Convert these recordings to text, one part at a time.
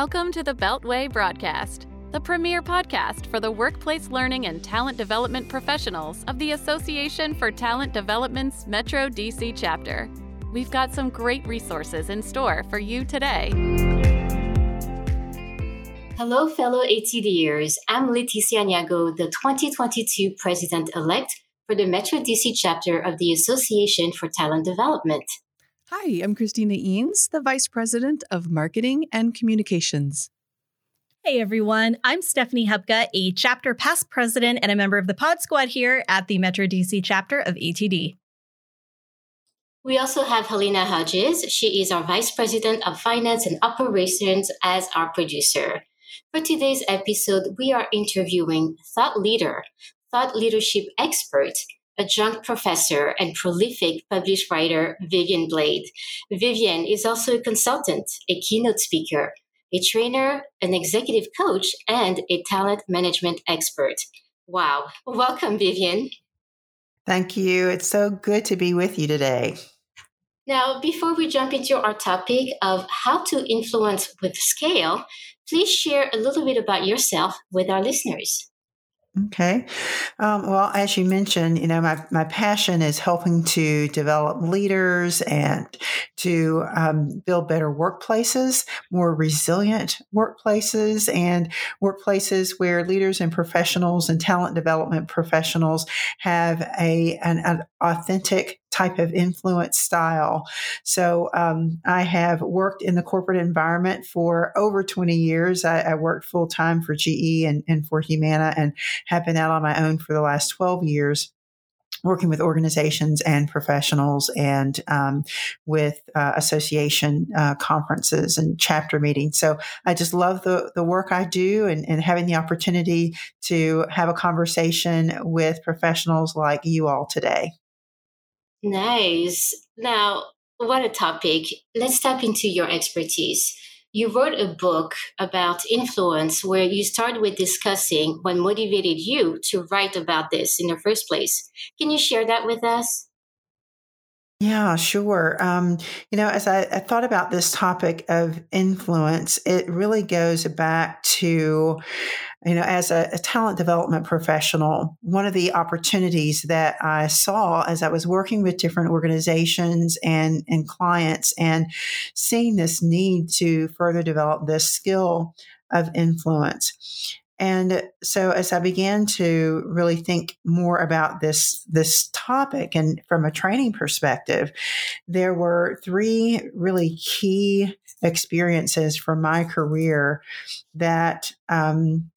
Welcome to the Beltway broadcast, the premier podcast for the workplace learning and talent development professionals of the Association for Talent Development's Metro DC chapter. We've got some great resources in store for you today. Hello, fellow ATDers. I'm Leticia Niago, the 2022 president elect for the Metro DC chapter of the Association for Talent Development. Hi, I'm Christina Eanes, the Vice President of Marketing and Communications. Hey everyone, I'm Stephanie Hupka, a chapter past president and a member of the Pod Squad here at the Metro DC chapter of ATD. We also have Helena Hodges. She is our Vice President of Finance and Operations as our producer. For today's episode, we are interviewing thought leader, thought leadership expert, adjunct professor and prolific published writer Vivian Blade. Vivian is also a consultant, a keynote speaker, a trainer, an executive coach, and a talent management expert. Wow. Welcome, Vivian. Thank you. It's so good to be with you today. Now, before we jump into our topic of how to influence with scale, please share a little bit about yourself with our listeners. Okay. Um, well, as you mentioned, you know, my, my passion is helping to develop leaders and to um, build better workplaces, more resilient workplaces, and workplaces where leaders and professionals and talent development professionals have a an, an authentic type of influence style. So um, I have worked in the corporate environment for over 20 years. I, I worked full time for GE and, and for Humana and have been out on my own for the last 12 years working with organizations and professionals and um, with uh, association uh, conferences and chapter meetings. So I just love the, the work I do and, and having the opportunity to have a conversation with professionals like you all today. Nice. Now, what a topic. Let's tap into your expertise. You wrote a book about influence where you started with discussing what motivated you to write about this in the first place. Can you share that with us? Yeah, sure. Um, you know, as I, I, thought about this topic of influence, it really goes back to, you know, as a, a, talent development professional, one of the opportunities that I saw as I was working with different organizations and, and clients and seeing this need to further develop this skill of influence. And so as I began to really think more about this, this topic and from a training perspective, there were three really key experiences from my career that um,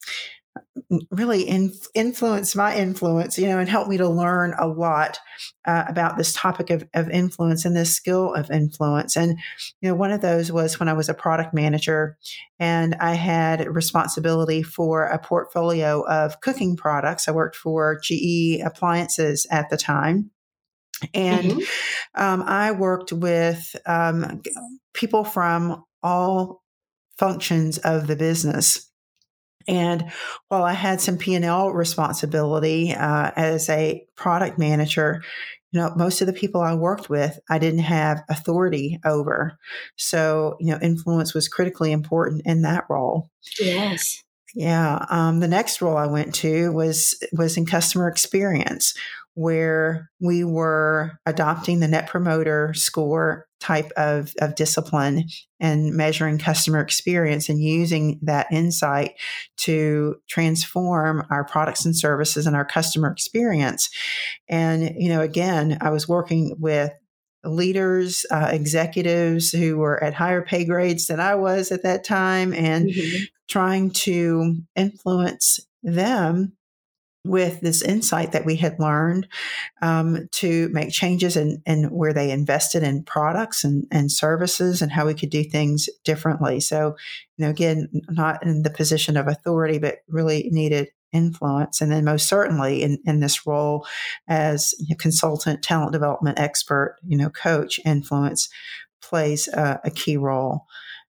really in, influenced my influence, you know, and helped me to learn a lot uh, about this topic of, of influence and this skill of influence. And, you know, one of those was when I was a product manager and I had responsibility for a portfolio of cooking products. I worked for GE Appliances at the time. And mm-hmm. um, I worked with um, people from all functions of the business and while I had some P&L responsibility uh, as a product manager, you know, most of the people I worked with, I didn't have authority over. So, you know, influence was critically important in that role. Yes. Yeah. Um, the next role I went to was was in customer experience, where we were adopting the net promoter score type of, of discipline and measuring customer experience and using that insight to transform our products and services and our customer experience. And, you know, again, I was working with leaders, uh, executives who were at higher pay grades than I was at that time and mm-hmm. trying to influence them with this insight that we had learned um, to make changes in, in, where they invested in products and, and services and how we could do things differently. So, you know, again, not in the position of authority, but really needed influence. And then most certainly in, in this role as consultant, talent development expert, you know, coach, influence plays a, a key role.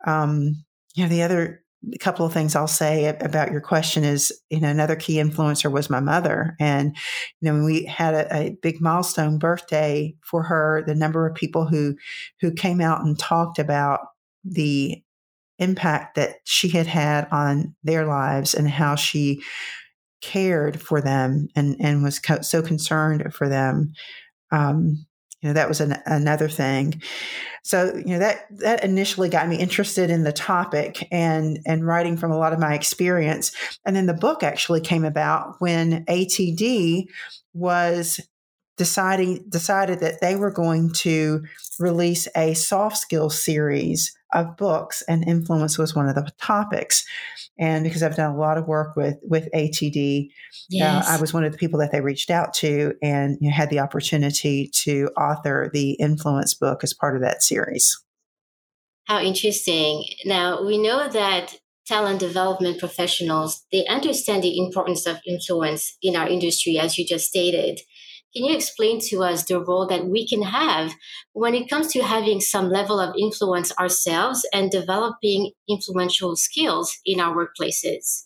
Um, you know, the other a couple of things I'll say about your question is, you know, another key influencer was my mother. And, you know, we had a, a, big milestone birthday for her, the number of people who, who came out and talked about the impact that she had had on their lives and how she cared for them and, and was co- so concerned for them. Um, you know, that was an, another thing. So, you know, that, that initially got me interested in the topic and, and writing from a lot of my experience. And then the book actually came about when ATD was deciding decided that they were going to release a soft skills series of books and influence was one of the topics. And because i've done a lot of work with with atd yes. uh, i was one of the people that they reached out to and you know, had the opportunity to author the influence book as part of that series. How interesting. Now we know that talent development professionals they understand the importance of influence in our industry as you just stated can you explain to us the role that we can have when it comes to having some level of influence ourselves and developing influential skills in our workplaces?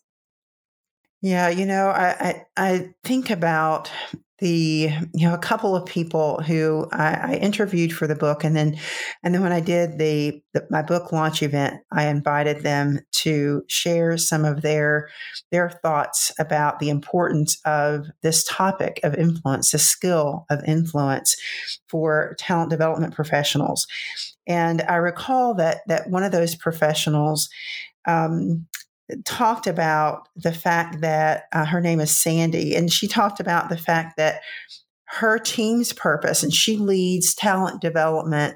Yeah, you know, I, I, I think about the you know a couple of people who I, I, interviewed for the book and then and then when I did the, the, my book launch event I invited them to share some of their their thoughts about the importance of this topic of influence the skill of influence for talent development professionals. And I recall that that one of those professionals um, talked about the fact that uh, her name is Sandy, and she talked about the fact that her team's purpose, and she leads talent development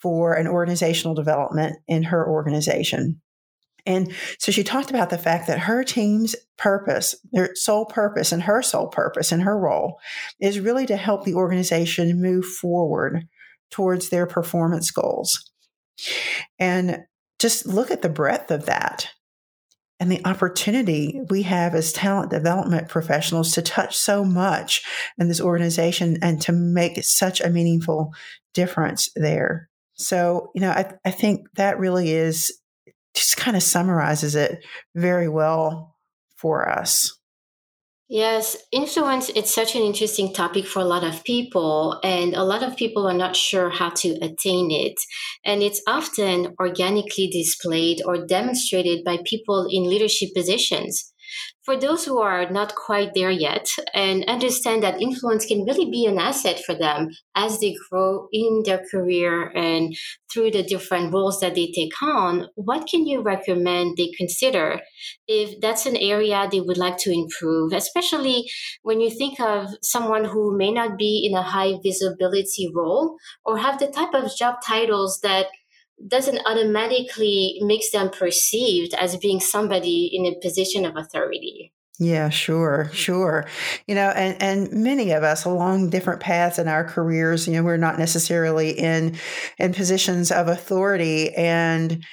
for an organizational development in her organization. And so she talked about the fact that her team's purpose, their sole purpose, and her sole purpose and her role is really to help the organization move forward towards their performance goals. And just look at the breadth of that and the opportunity we have as talent development professionals to touch so much in this organization and to make such a meaningful difference there. So, you know, I, I think that really is just kind of summarizes it very well for us. Yes, influence it's such an interesting topic for a lot of people and a lot of people are not sure how to attain it. And it's often organically displayed or demonstrated by people in leadership positions for those who are not quite there yet and understand that influence can really be an asset for them as they grow in their career and through the different roles that they take on, what can you recommend they consider? If that's an area they would like to improve, especially when you think of someone who may not be in a high visibility role or have the type of job titles that doesn't automatically makes them perceived as being somebody in a position of authority. Yeah, sure, sure. You know, and and many of us along different paths in our careers, you know, we're not necessarily in in positions of authority and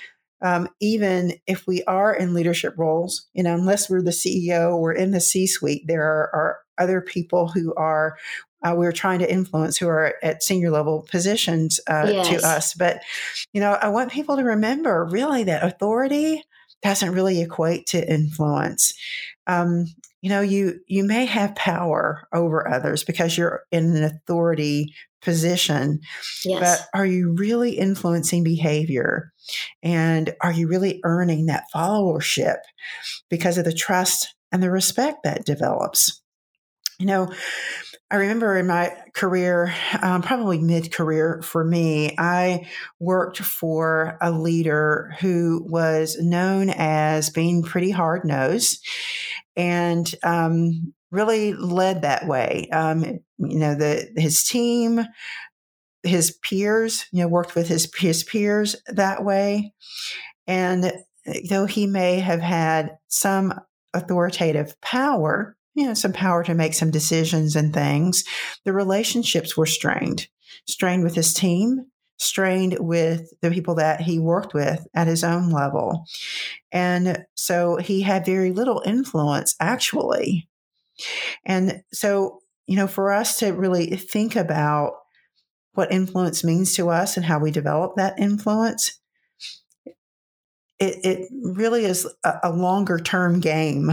um, even if we are in leadership roles, you know, unless we're the CEO or in the C suite, there are, are, other people who are uh, we're trying to influence who are at senior level positions uh, yes. to us. But, you know, I want people to remember really that authority doesn't really equate to influence. Um, you know, you you may have power over others because you're in an authority position, yes. but are you really influencing behavior? And are you really earning that followership because of the trust and the respect that develops? You know, I remember in my career, um, probably mid career for me, I worked for a leader who was known as being pretty hard nosed and um, really led that way. Um, you know, the his team, his peers, you know, worked with his his peers that way, and though he may have had some authoritative power you know, some power to make some decisions and things. The relationships were strained, strained with his team, strained with the people that he worked with at his own level. And so he had very little influence actually. And so, you know, for us to really think about what influence means to us and how we develop that influence, it, it really is a, a longer term game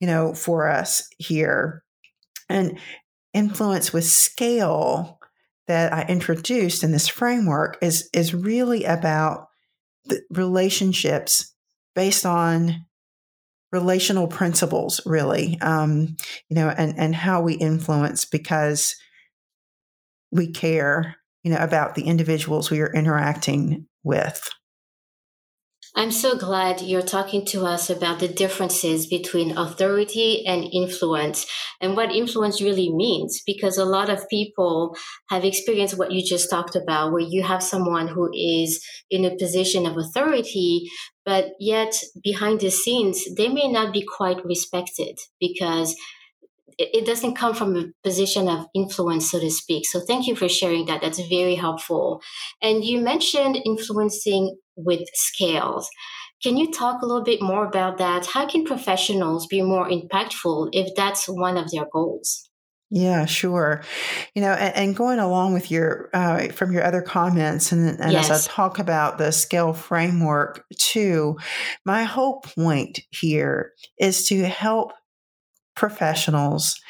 you know, for us here. And influence with scale that I introduced in this framework is is really about relationships based on relational principles, really, um, you know, and, and how we influence because we care, you know, about the individuals we are interacting with. I'm so glad you're talking to us about the differences between authority and influence and what influence really means. Because a lot of people have experienced what you just talked about, where you have someone who is in a position of authority, but yet behind the scenes, they may not be quite respected because it doesn't come from a position of influence, so to speak. So thank you for sharing that. That's very helpful. And you mentioned influencing with scales. Can you talk a little bit more about that? How can professionals be more impactful if that's one of their goals? Yeah, sure. You know, and, and going along with your uh, from your other comments, and, and yes. as I talk about the scale framework too, my whole point here is to help professionals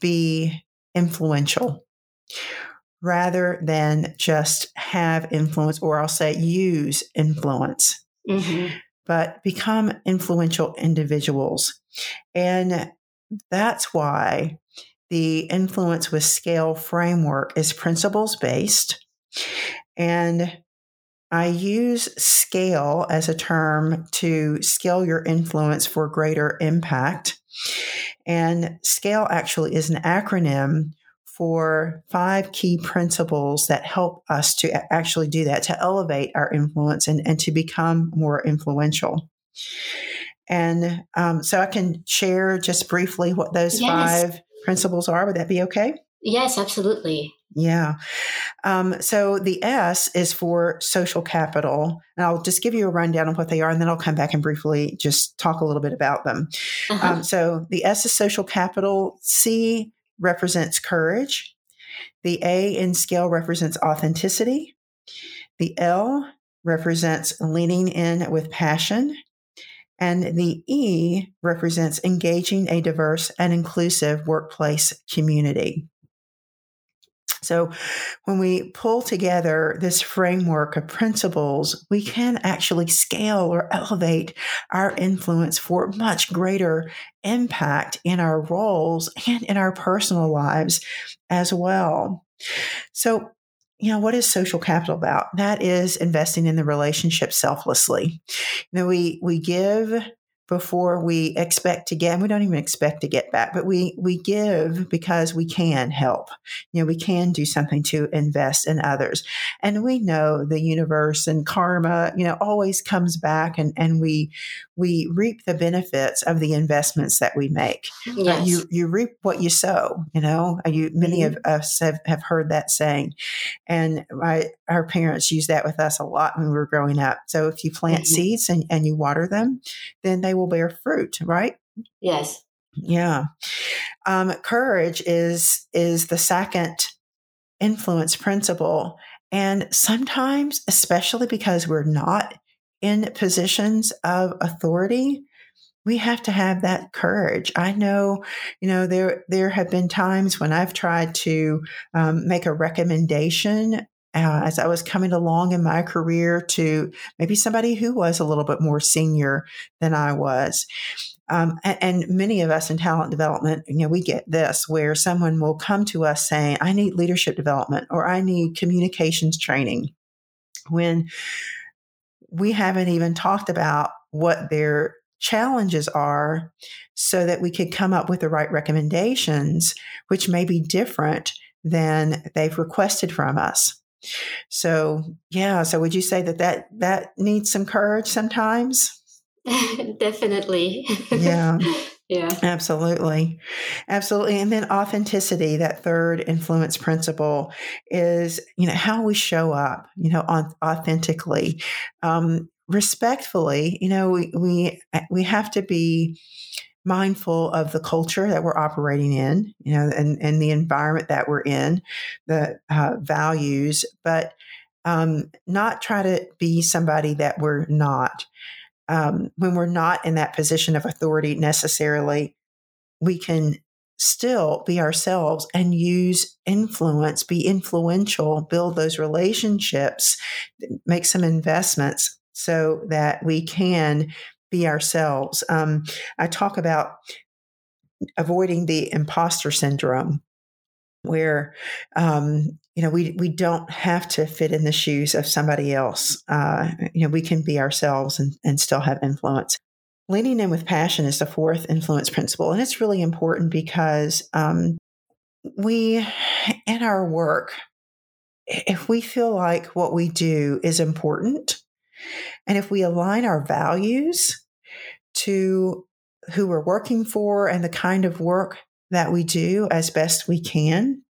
be influential rather than just have influence, or I'll say use influence, mm-hmm. but become influential individuals. And that's why the influence with scale framework is principles based. And I use scale as a term to scale your influence for greater impact. And SCALE actually is an acronym for five key principles that help us to actually do that, to elevate our influence and, and to become more influential. And um, so I can share just briefly what those yes. five principles are. Would that be okay? Yes, absolutely. Yeah. Um, so the S is for social capital. And I'll just give you a rundown of what they are, and then I'll come back and briefly just talk a little bit about them. Uh-huh. Um, so the S is social capital. C represents courage. The A in scale represents authenticity. The L represents leaning in with passion. And the E represents engaging a diverse and inclusive workplace community. So, when we pull together this framework of principles, we can actually scale or elevate our influence for much greater impact in our roles and in our personal lives as well. So, you know, what is social capital about? That is investing in the relationship selflessly. You know, we we give before we expect to get and we don't even expect to get back but we we give because we can help you know we can do something to invest in others and we know the universe and karma you know always comes back and and we we reap the benefits of the investments that we make yes. Uh, you you reap what you sow you know uh, you many mm-hmm. of us have, have heard that saying and my our parents used that with us a lot when we were growing up so if you plant mm-hmm. seeds and, and you water them then they will bear fruit, right? Yes. Yeah. Um, courage is is the second influence principle. And sometimes, especially because we're not in positions of authority, we have to have that courage. I know, you know, there there have been times when I've tried to um, make a recommendation uh, as I was coming along in my career to maybe somebody who was a little bit more senior than I was. Um, and, and, many of us in talent development, you know, we get this where someone will come to us saying, I need leadership development or I need communications training when we haven't even talked about what their challenges are so that we could come up with the right recommendations, which may be different than they've requested from us. So, yeah. So, would you say that that, that needs some courage sometimes? Definitely. Yeah. yeah. Absolutely. Absolutely. And then authenticity, that third influence principle is, you know, how we show up, you know, authentically, um, respectfully, you know, we, we, we have to be mindful of the culture that we're operating in, you know, and, and the environment that we're in, the uh, values, but um, not try to be somebody that we're not. Um, when we're not in that position of authority necessarily, we can still be ourselves and use influence, be influential, build those relationships, make some investments so that we can be ourselves. Um, I talk about avoiding the imposter syndrome where um, you know we we don't have to fit in the shoes of somebody else uh, you know we can be ourselves and, and still have influence leaning in with passion is the fourth influence principle and it's really important because um, we in our work if we feel like what we do is important and if we align our values to who we're working for and the kind of work that we do as best we can,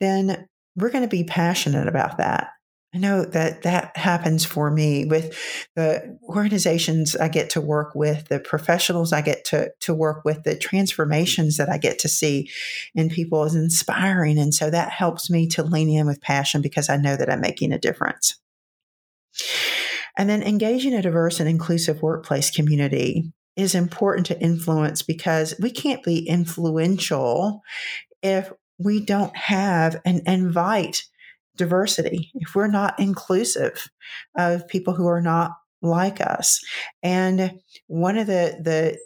then we're going to be passionate about that. I know that that happens for me with the organizations I get to work with, the professionals I get to, to work with, the transformations that I get to see in people is inspiring. And so that helps me to lean in with passion because I know that I'm making a difference. And then engaging a diverse and inclusive workplace community is important to influence because we can't be influential if we don't have and invite diversity, if we're not inclusive of people who are not like us. And one of the the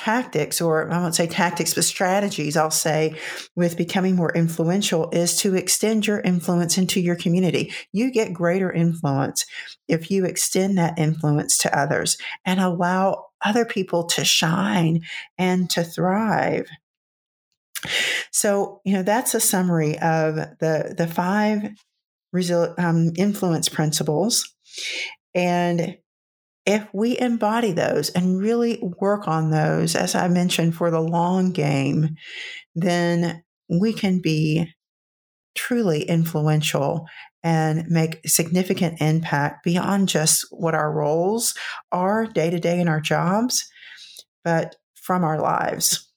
tactics, or I won't say tactics, but strategies, I'll say, with becoming more influential is to extend your influence into your community. You get greater influence if you extend that influence to others and allow other people to shine and to thrive. So, you know, that's a summary of the, the five resil- um, influence principles. And if we embody those and really work on those, as I mentioned, for the long game, then we can be truly influential and make significant impact beyond just what our roles are day to day in our jobs, but from our lives.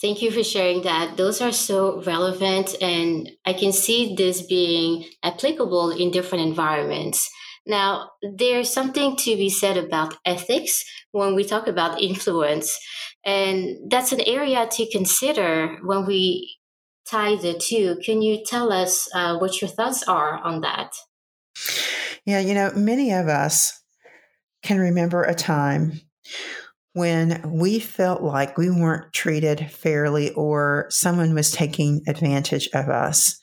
Thank you for sharing that. Those are so relevant, and I can see this being applicable in different environments. Now, there's something to be said about ethics when we talk about influence. And that's an area to consider when we tie the two. Can you tell us uh, what your thoughts are on that? Yeah, you know, many of us can remember a time when we felt like we weren't treated fairly or someone was taking advantage of us.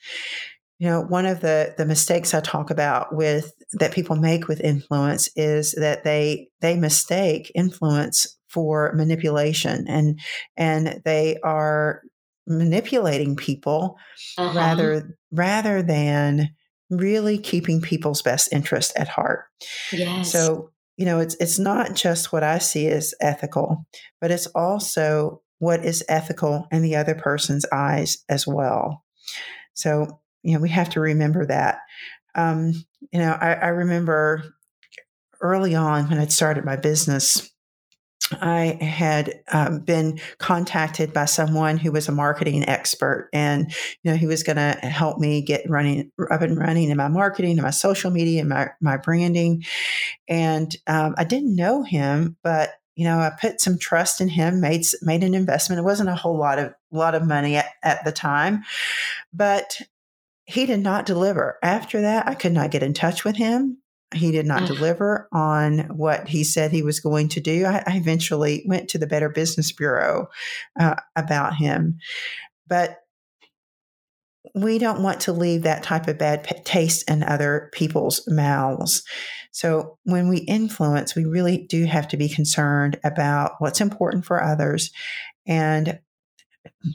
You know, one of the the mistakes I talk about with that people make with influence is that they they mistake influence for manipulation and and they are manipulating people uh-huh. rather rather than really keeping people's best interest at heart. Yes. So, you know, it's it's not just what I see as ethical, but it's also what is ethical in the other person's eyes as well. So, you know, we have to remember that. Um, you know, I, I remember early on when I'd started my business, I had um, been contacted by someone who was a marketing expert, and you know he was going to help me get running up and running in my marketing and my social media and my my branding. And um, I didn't know him, but you know I put some trust in him, made made an investment. It wasn't a whole lot of lot of money at, at the time, but he did not deliver. After that, I could not get in touch with him. He did not deliver on what he said he was going to do. I, I eventually went to the Better Business Bureau uh, about him. But we don't want to leave that type of bad p- taste in other people's mouths. So when we influence, we really do have to be concerned about what's important for others and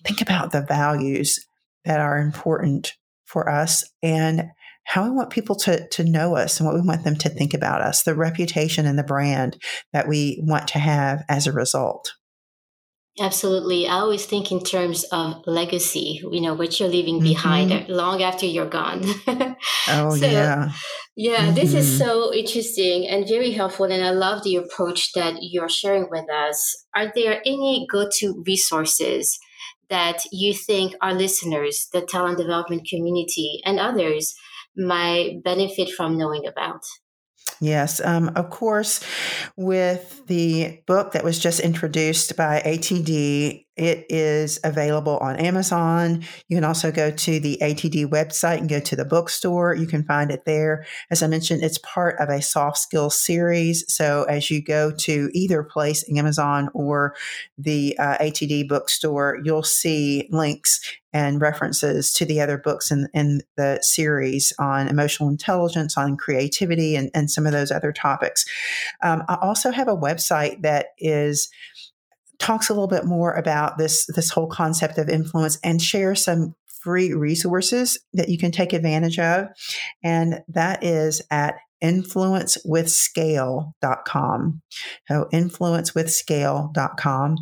think about the values that are important for us and how we want people to, to know us and what we want them to think about us, the reputation and the brand that we want to have as a result. Absolutely. I always think in terms of legacy, you know, what you're leaving behind mm-hmm. long after you're gone. oh, so, yeah. Yeah, mm-hmm. this is mm-hmm. so interesting and very helpful. And I love the approach that you're sharing with us. Are there any go to resources that you think our listeners, the talent development community, and others might benefit from knowing about? Yes, um, of course, with the book that was just introduced by ATD, it is available on Amazon. You can also go to the ATD website and go to the bookstore. You can find it there. As I mentioned, it's part of a soft skills series. So as you go to either place, Amazon or the uh, ATD bookstore, you'll see links and references to the other books in, in the series on emotional intelligence, on creativity, and, and some of those other topics. Um, I also have a website that is talks a little bit more about this this whole concept of influence and share some free resources that you can take advantage of. And that is at influencewithscale.com so influencewithscale.com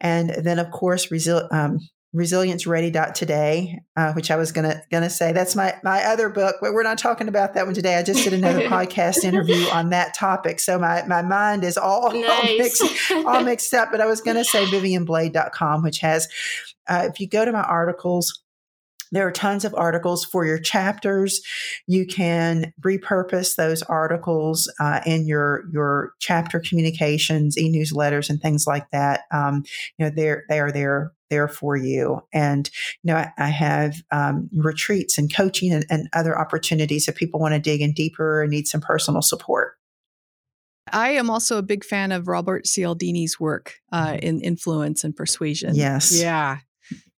and then of course resil- um, resilienceready.today, uh, which I was gonna gonna say that's my my other book, but we're not talking about that one today. I just did another podcast interview on that topic, so my my mind is all, nice. all, mixed, all mixed up. But I was gonna say vivianblade.com, which has uh, if you go to my articles there are tons of articles for your chapters. You can repurpose those articles uh, in your your chapter communications, e-newsletters, and things like that. Um, you know, they're they are there there for you. And you know, I, I have um, retreats and coaching and, and other opportunities if people want to dig in deeper and need some personal support. I am also a big fan of Robert Cialdini's work uh, mm-hmm. in influence and persuasion. Yes. Yeah.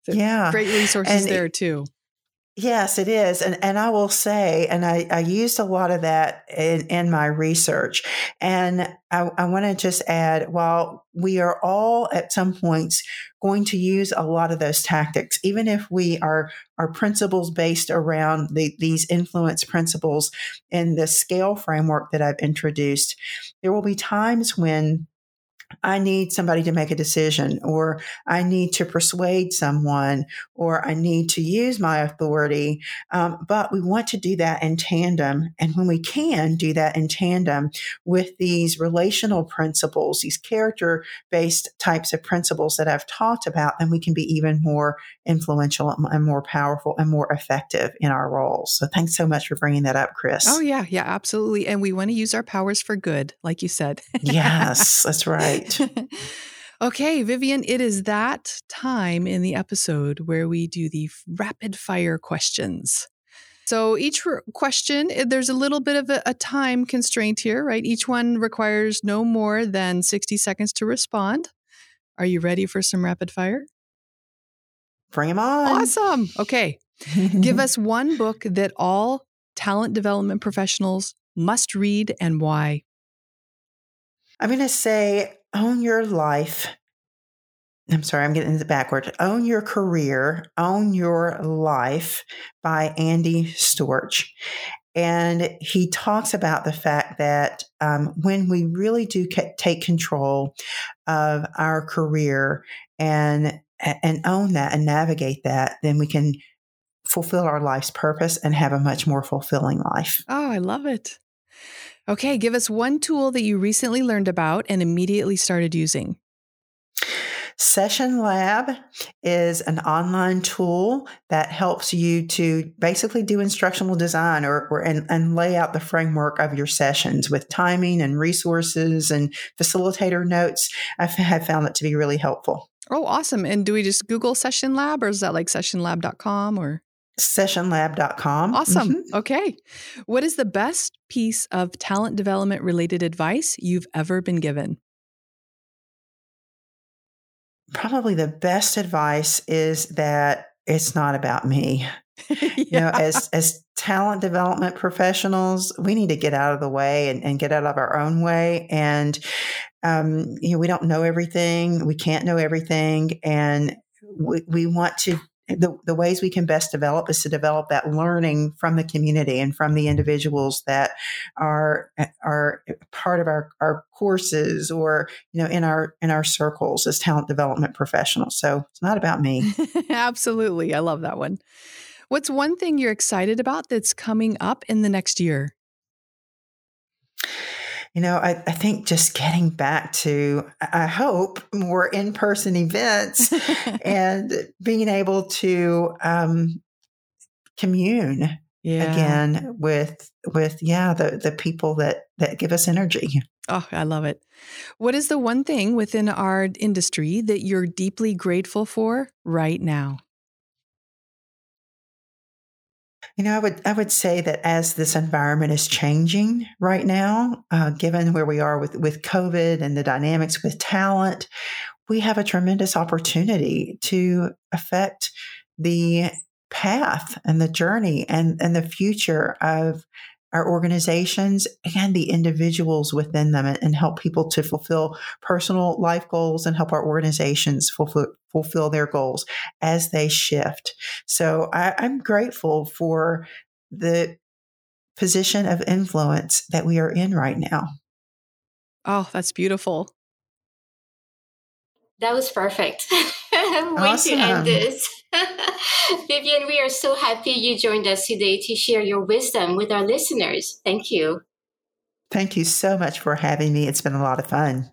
So yeah. Great resources and there too. Yes, it is. And, and I will say, and I, I used a lot of that in, in my research. And I, I want to just add while we are all at some points going to use a lot of those tactics, even if we are, are principles based around the, these influence principles in the scale framework that I've introduced, there will be times when I need somebody to make a decision, or I need to persuade someone, or I need to use my authority. Um, but we want to do that in tandem. And when we can do that in tandem with these relational principles, these character based types of principles that I've talked about, then we can be even more influential and more powerful and more effective in our roles. So thanks so much for bringing that up, Chris. Oh, yeah. Yeah, absolutely. And we want to use our powers for good, like you said. yes, that's right right. okay, Vivian, it is that time in the episode where we do the rapid fire questions. So each question, eh, there's a little bit of a, a, time constraint here, right? Each one requires no more than 60 seconds to respond. Are you ready for some rapid fire? Bring them on. Awesome. Okay. Give us one book that all talent development professionals must read and why. I'm going to say own your life. I'm sorry, I'm getting into backward. Own Your Career, Own Your Life by Andy Storch. And he talks about the fact that um, when we really do take control of our career and and own that and navigate that, then we can fulfill our life's purpose and have a much more fulfilling life. Oh, I love it. Okay, give us one tool that you recently learned about and immediately started using. Session Lab is an online tool that helps you to basically do instructional design or, or and, and, lay out the framework of your sessions with timing and resources and facilitator notes. I have found it to be really helpful. Oh, awesome. And do we just Google Session Lab or is that like sessionlab.com or? sessionlab.com. Awesome. Mm-hmm. Okay. What is the best piece of talent development related advice you've ever been given? Probably the best advice is that it's not about me. yeah. You know, as as talent development professionals, we need to get out of the way and, and get out of our own way. And um, you know, we don't know everything. We can't know everything. And we, we want to the, the ways we can best develop is to develop that learning from the community and from the individuals that are are part of our, our courses or you know in our in our circles as talent development professionals. So it's not about me. Absolutely. I love that one. What's one thing you're excited about that's coming up in the next year you know, I, I, think just getting back to, I hope, more in person events and being able to um, commune, yeah. again with with yeah the the people that that give us energy. Oh i love it. What is the one thing within our industry that you're deeply grateful for right now you know, I would I would say that as this environment is changing right now, uh, given where we are with with COVID and the dynamics with talent, we have a tremendous opportunity to affect the path and the journey and, and the future of our organizations and the individuals within them and, help people to fulfill personal life goals and help our organizations fulfill, fulfill their goals as they shift. So I, I'm grateful for the position of influence that we are in right now. Oh, that's beautiful. That was perfect. Way awesome. to end this. Vivian, we are so happy you joined us today to share your wisdom with our listeners. Thank you. Thank you so much for having me. It's been a lot of fun.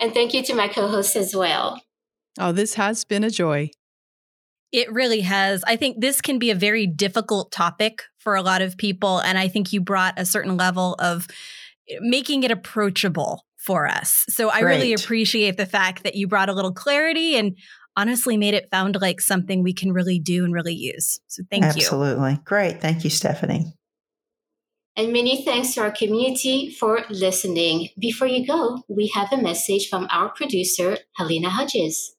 And thank you to my co host as well. Oh, this has been a joy. It really has. I think this can be a very difficult topic for a lot of people. And I think you brought a certain level of eh, making it approachable for us. So I really appreciate the fact that you brought a little clarity and honestly made it found like something we can really do and really use. So thank Absolutely. you. Absolutely. Great. Thank you, Stephanie. And many thanks to our community for listening. Before you go, we have a message from our producer, Helena Hodges.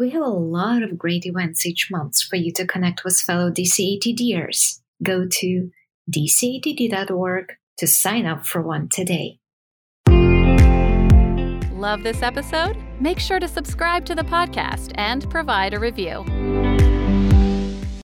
We have a lot of great events each month for you to connect with fellow DCATDers. Go to dcatd.org to sign up for one today. Love this episode? Make sure to subscribe to the podcast and provide a review.